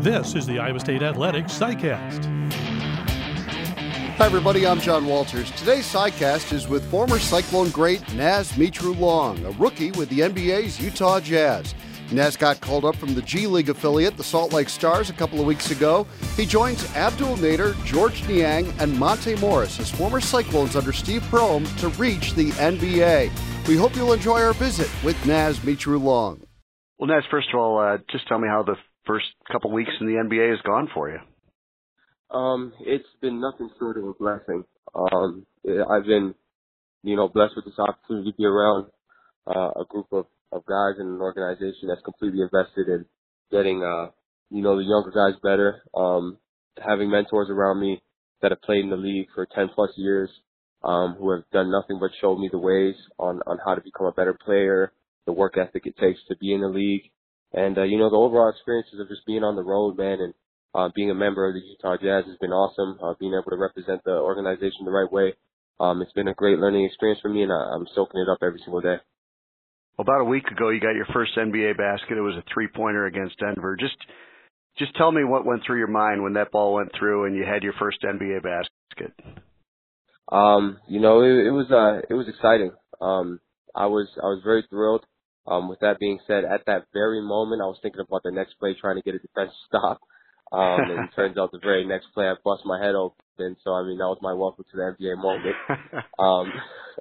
This is the Iowa State Athletics SciCast. Hi, everybody. I'm John Walters. Today's SciCast is with former Cyclone great Naz Mitrou-Long, a rookie with the NBA's Utah Jazz. Naz got called up from the G League affiliate, the Salt Lake Stars, a couple of weeks ago. He joins Abdel Nader, George Niang, and Monte Morris as former Cyclones under Steve Prohm to reach the NBA. We hope you'll enjoy our visit with Naz Mitrou-Long. Well, Naz, first of all, uh, just tell me how the first couple weeks in the NBA has gone for you. Um, it's been nothing short of a blessing. Um, I've been, you know, blessed with this opportunity to be around uh, a group of, of guys in an organization that's completely invested in getting, uh, you know, the younger guys better. Um, having mentors around me that have played in the league for 10 plus years, um, who have done nothing but show me the ways on, on how to become a better player, the work ethic it takes to be in the league, and, uh, you know, the overall experiences of just being on the road, man, and uh, being a member of the Utah Jazz has been awesome. Uh, being able to represent the organization the right way, um, it's been a great learning experience for me, and I, I'm soaking it up every single day. About a week ago, you got your first NBA basket. It was a three-pointer against Denver. Just, just tell me what went through your mind when that ball went through and you had your first NBA basket. Um, you know, it, it was uh, it was exciting. Um, I was I was very thrilled. Um, with that being said, at that very moment, I was thinking about the next play, trying to get a defensive stop. Um, and it turns out the very next play, I bust my head open. So, I mean, that was my welcome to the NBA moment. Um,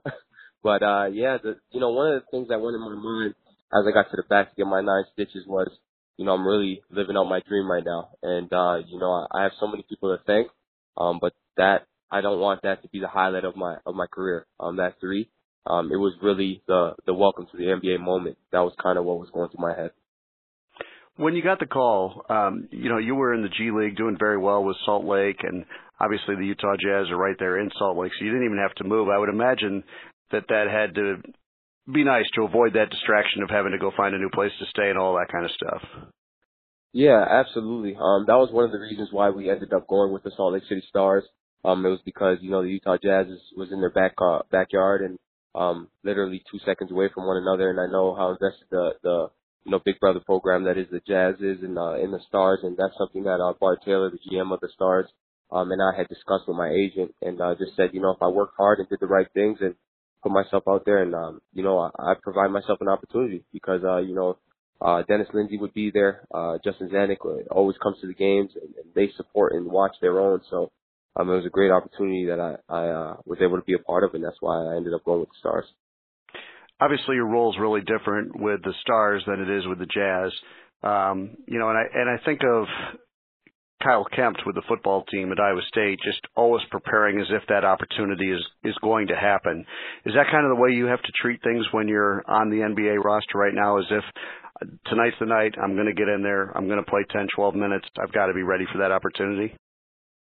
but, uh, yeah, the, you know, one of the things that went in my mind as I got to the back to get my nine stitches was, you know, I'm really living out my dream right now. And, uh, you know, I, I have so many people to thank. Um, but that, I don't want that to be the highlight of my, of my career. Um, that three um, it was really the the welcome to the NBA moment. That was kind of what was going through my head. When you got the call, um, you know you were in the G League doing very well with Salt Lake, and obviously the Utah Jazz are right there in Salt Lake, so you didn't even have to move. I would imagine that that had to be nice to avoid that distraction of having to go find a new place to stay and all that kind of stuff. Yeah, absolutely. Um, that was one of the reasons why we ended up going with the Salt Lake City Stars. Um, it was because you know the Utah Jazz is, was in their back uh, backyard, and um, literally two seconds away from one another. And I know how invested the, the, you know, Big Brother program that is the Jazz is in, uh, in the Stars. And that's something that, uh, Bart Taylor, the GM of the Stars, um, and I had discussed with my agent and, uh, just said, you know, if I work hard and did the right things and put myself out there and, um, you know, I, I provide myself an opportunity because, uh, you know, uh, Dennis Lindsey would be there. Uh, Justin Zanik always comes to the games and, and they support and watch their own. So, um, it was a great opportunity that I, I uh, was able to be a part of, and that's why I ended up going with the Stars. Obviously, your role is really different with the Stars than it is with the Jazz. Um, you know, and I and I think of Kyle Kempt with the football team at Iowa State, just always preparing as if that opportunity is is going to happen. Is that kind of the way you have to treat things when you're on the NBA roster right now? As if tonight's the night, I'm going to get in there, I'm going to play 10, 12 minutes, I've got to be ready for that opportunity.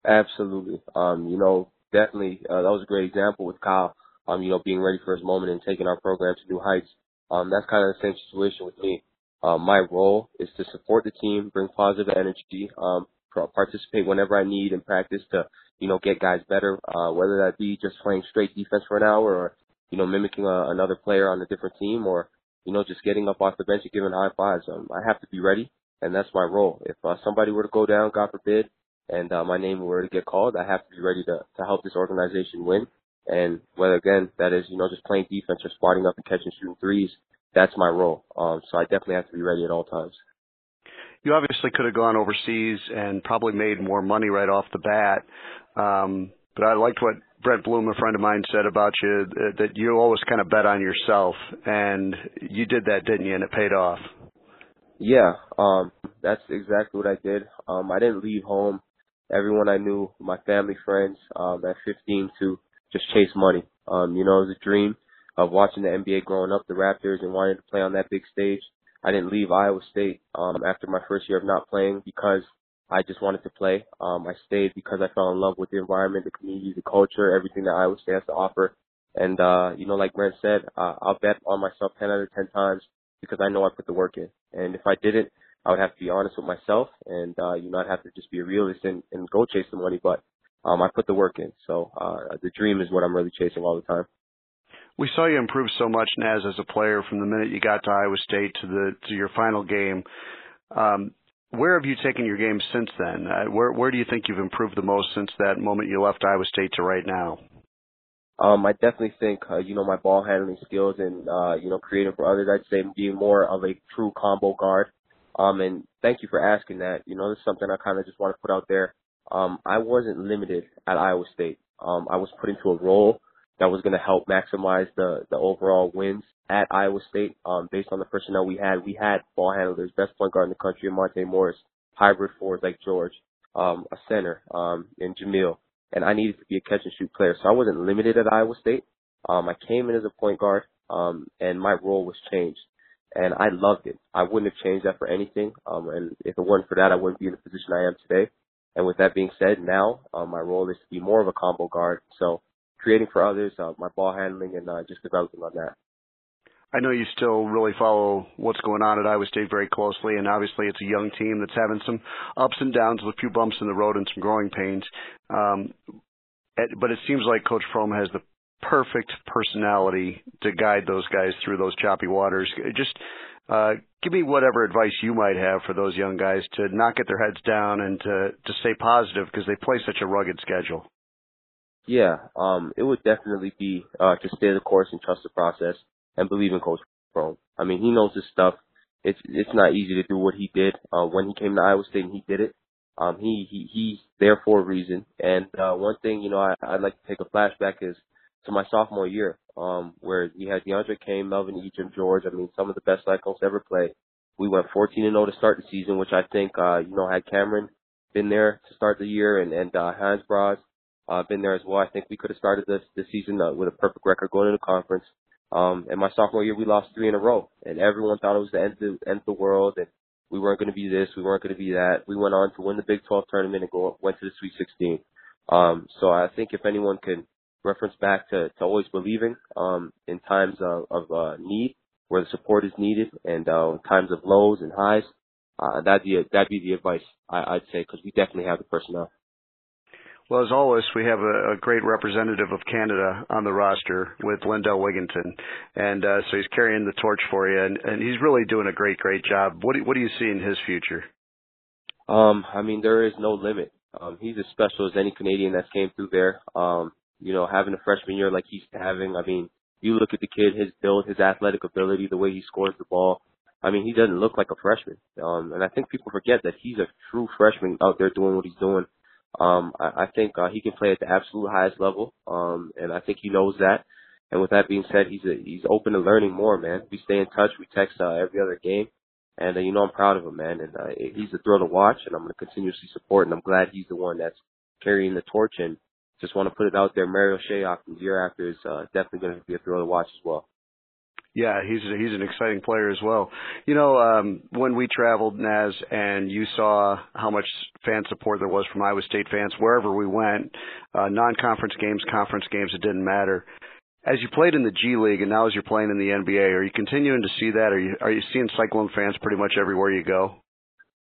Absolutely. Um, you know, definitely, uh, that was a great example with Kyle, um, you know, being ready for his moment and taking our program to new heights. Um, that's kind of the same situation with me. Um, my role is to support the team, bring positive energy, um, participate whenever I need in practice to, you know, get guys better, uh, whether that be just playing straight defense for an hour or, you know, mimicking a, another player on a different team or, you know, just getting up off the bench and giving high fives. Um, I have to be ready, and that's my role. If uh, somebody were to go down, God forbid, and uh, my name were to get called, I have to be ready to to help this organization win. And whether again that is you know just playing defense or spotting up and catching shooting threes, that's my role. Um, so I definitely have to be ready at all times. You obviously could have gone overseas and probably made more money right off the bat. Um, but I liked what Brent Bloom, a friend of mine, said about you that you always kind of bet on yourself, and you did that, didn't you? And it paid off. Yeah, um, that's exactly what I did. Um, I didn't leave home everyone I knew, my family, friends, um, at 15 to just chase money. Um, you know, it was a dream of watching the NBA growing up, the Raptors, and wanting to play on that big stage. I didn't leave Iowa State um, after my first year of not playing because I just wanted to play. Um, I stayed because I fell in love with the environment, the community, the culture, everything that Iowa State has to offer. And uh, you know, like Brent said, uh, I'll bet on myself 10 out of 10 times because I know I put the work in. And if I didn't, I would have to be honest with myself, and uh, you know, I'd have to just be a realist and, and go chase the money. But um, I put the work in, so uh, the dream is what I'm really chasing all the time. We saw you improve so much, Naz, as a player from the minute you got to Iowa State to the to your final game. Um, where have you taken your game since then? Uh, where where do you think you've improved the most since that moment you left Iowa State to right now? Um, I definitely think, uh, you know, my ball handling skills and, uh, you know, creating for others, I'd say being more of a true combo guard. Um, and thank you for asking that. You know, is something I kind of just want to put out there. Um, I wasn't limited at Iowa State. Um, I was put into a role that was going to help maximize the, the overall wins at Iowa State, um, based on the personnel we had. We had ball handlers, best point guard in the country, Monte Morris, hybrid forwards like George, um, a center, um, and Jameel and I needed to be a catch and shoot player. So I wasn't limited at Iowa State. Um, I came in as a point guard, um, and my role was changed. And I loved it. I wouldn't have changed that for anything. Um, and if it weren't for that, I wouldn't be in the position I am today. And with that being said, now um, my role is to be more of a combo guard. So creating for others, uh, my ball handling, and uh, just developing on that. I know you still really follow what's going on at Iowa State very closely, and obviously it's a young team that's having some ups and downs, with a few bumps in the road and some growing pains. Um, but it seems like Coach Prohm has the perfect personality to guide those guys through those choppy waters. Just uh, give me whatever advice you might have for those young guys to not get their heads down and to to stay positive because they play such a rugged schedule. Yeah, um, it would definitely be uh, to stay the course and trust the process and believe in Coach Prohm. I mean, he knows his stuff. It's it's not easy to do what he did uh, when he came to Iowa State and he did it. Um, he he he's there for a reason. And uh, one thing you know I, I'd like to take a flashback is to my sophomore year, um, where we had DeAndre Kane, Melvin Ejim, George. I mean, some of the best Cyclones ever play. We went 14 and 0 to start the season, which I think uh, you know had Cameron been there to start the year and and uh, Hans Brase uh, been there as well. I think we could have started this this season uh, with a perfect record going into the conference. Um, and my sophomore year, we lost three in a row, and everyone thought it was the end of the, end of the world, and we weren't going to be this, we weren't going to be that. We went on to win the Big 12 tournament and go went to the Sweet 16. Um, so I think if anyone can reference back to, to always believing um, in times of, of uh, need, where the support is needed, and uh, times of lows and highs, uh, that'd be a, that'd be the advice I, I'd say because we definitely have the personnel. Well, as always, we have a, a great representative of Canada on the roster with Lindell Wigginton, and uh, so he's carrying the torch for you, and, and he's really doing a great, great job. What do, what do you see in his future? Um, I mean, there is no limit. Um, he's as special as any Canadian that's came through there. Um, you know, having a freshman year like he's having, I mean, you look at the kid, his build, his athletic ability, the way he scores the ball. I mean, he doesn't look like a freshman. Um, and I think people forget that he's a true freshman out there doing what he's doing. Um, I, I think uh, he can play at the absolute highest level, um, and I think he knows that. And with that being said, he's a, he's open to learning more, man. We stay in touch. We text uh, every other game, and uh, you know I'm proud of him, man. And uh, he's a thrill to watch, and I'm going to continuously support. And I'm glad he's the one that's carrying the torch. And just want to put it out there, Marial Shayok the year after is uh, definitely going to be a thrill to watch as well. Yeah, he's he's an exciting player as well. You know, um, when we traveled, Naz, and you saw how much fan support there was from Iowa State fans wherever we went, uh, non-conference games, conference games, it didn't matter. As you played in the G League and now as you're playing in the NBA, are you continuing to see that? Are you are you seeing Cyclone fans pretty much everywhere you go?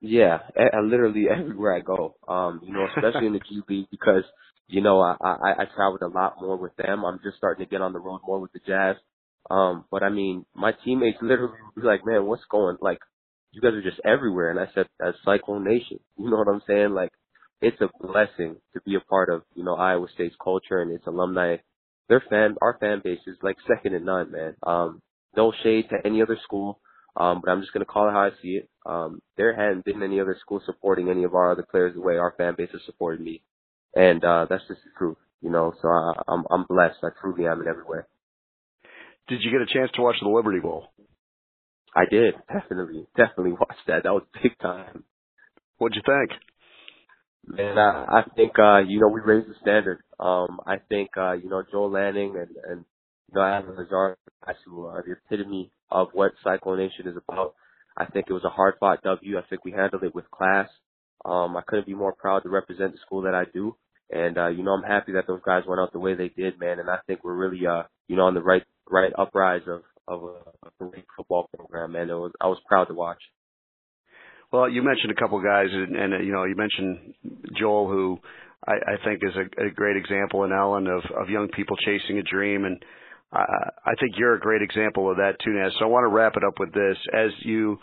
Yeah, I, I literally everywhere I go. Um, you know, especially in the G League because you know I, I I traveled a lot more with them. I'm just starting to get on the road more with the Jazz. Um, but I mean, my teammates literally would be like, man, what's going, like, you guys are just everywhere. And I said, as Cyclone Nation, you know what I'm saying? Like, it's a blessing to be a part of, you know, Iowa State's culture and its alumni. Their fan, our fan base is like second to none, man. Um, no shade to any other school. Um, but I'm just going to call it how I see it. Um, there hadn't been any other school supporting any of our other players the way our fan base has supported me. And, uh, that's just the truth, you know, so I, I'm, I'm blessed. I truly am in every way. Did you get a chance to watch the Liberty Bowl? I did definitely, definitely watch that. That was big time. What'd you think? Man, I, I think uh, you know we raised the standard. Um, I think uh, you know Joel Lanning and and you know Lazard guys who are the epitome of what Cyclone Nation is about. I think it was a hard fought W. I think we handled it with class. Um, I couldn't be more proud to represent the school that I do. And uh, you know, I'm happy that those guys went out the way they did, man. And I think we're really uh, you know, on the right right uprise of of a, a great football program, man. It was I was proud to watch. Well, you mentioned a couple guys, and, and uh, you know, you mentioned Joel, who I, I think is a, a great example, and Allen of of young people chasing a dream, and I, I think you're a great example of that too, Naz. So I want to wrap it up with this: as you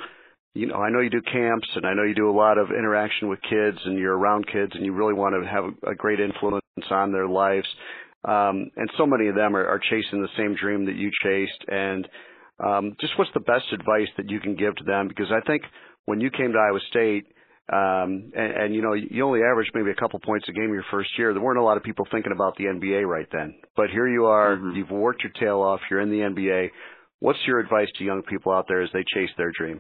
you know, I know you do camps and I know you do a lot of interaction with kids and you're around kids and you really want to have a great influence on their lives. Um, and so many of them are, are chasing the same dream that you chased. And um, just what's the best advice that you can give to them? Because I think when you came to Iowa State, um, and, and you know, you only averaged maybe a couple points a game your first year. There weren't a lot of people thinking about the NBA right then. But here you are, mm-hmm. you've worked your tail off, you're in the NBA. What's your advice to young people out there as they chase their dream?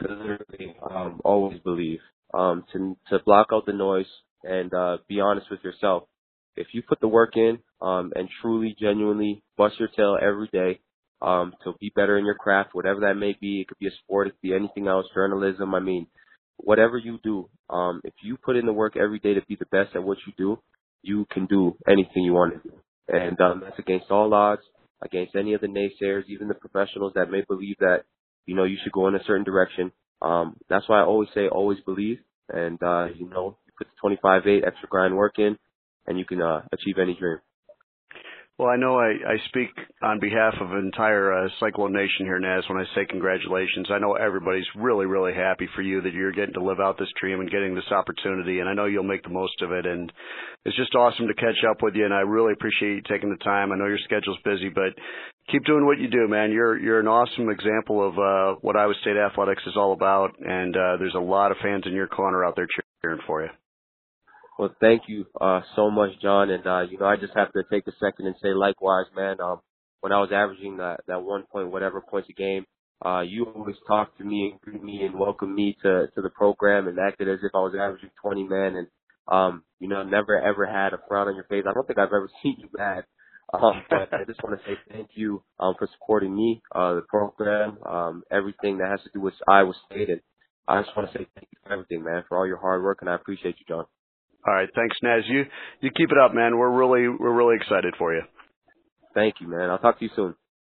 Literally, um, always believe. Um, to to block out the noise and uh, be honest with yourself. If you put the work in um, and truly, genuinely bust your tail every day um, to be better in your craft, whatever that may be, it could be a sport, it could be anything else, journalism. I mean, whatever you do, um, if you put in the work every day to be the best at what you do, you can do anything you want to do. And um, that's against all odds, against any of the naysayers, even the professionals that may believe that, you know, you should go in a certain direction. Um, that's why I always say always believe. And, uh, you know, you put the 25-8 extra grind work in and you can uh, achieve any dream. Well, I know I, I speak on behalf of entire uh, Cyclone Nation here, Naz, when I say congratulations. I know everybody's really, really happy for you that you're getting to live out this dream and getting this opportunity, and I know you'll make the most of it. And it's just awesome to catch up with you, and I really appreciate you taking the time. I know your schedule's busy, but keep doing what you do, man. You're you're an awesome example of uh, what Iowa State athletics is all about, and uh, there's a lot of fans in your corner out there cheering for you. Well, thank you uh, so much, John. And uh, you know, I just have to take a second and say likewise, man. Um, when I was averaging that that one point whatever points a game, uh, you always talked to me and greeted me and welcomed me to to the program and acted as if I was averaging 20 men and um, you know, never ever had a frown on your face. I don't think I've ever seen you mad. Um, but I just want to say thank you um, for supporting me, uh, the program, um, everything that has to do with Iowa State, and I just want to say thank you for everything, man, for all your hard work, and I appreciate you, John. All right, thanks, Naz. You you keep it up, man. We're really we're really excited for you. Thank you, man. I'll talk to you soon.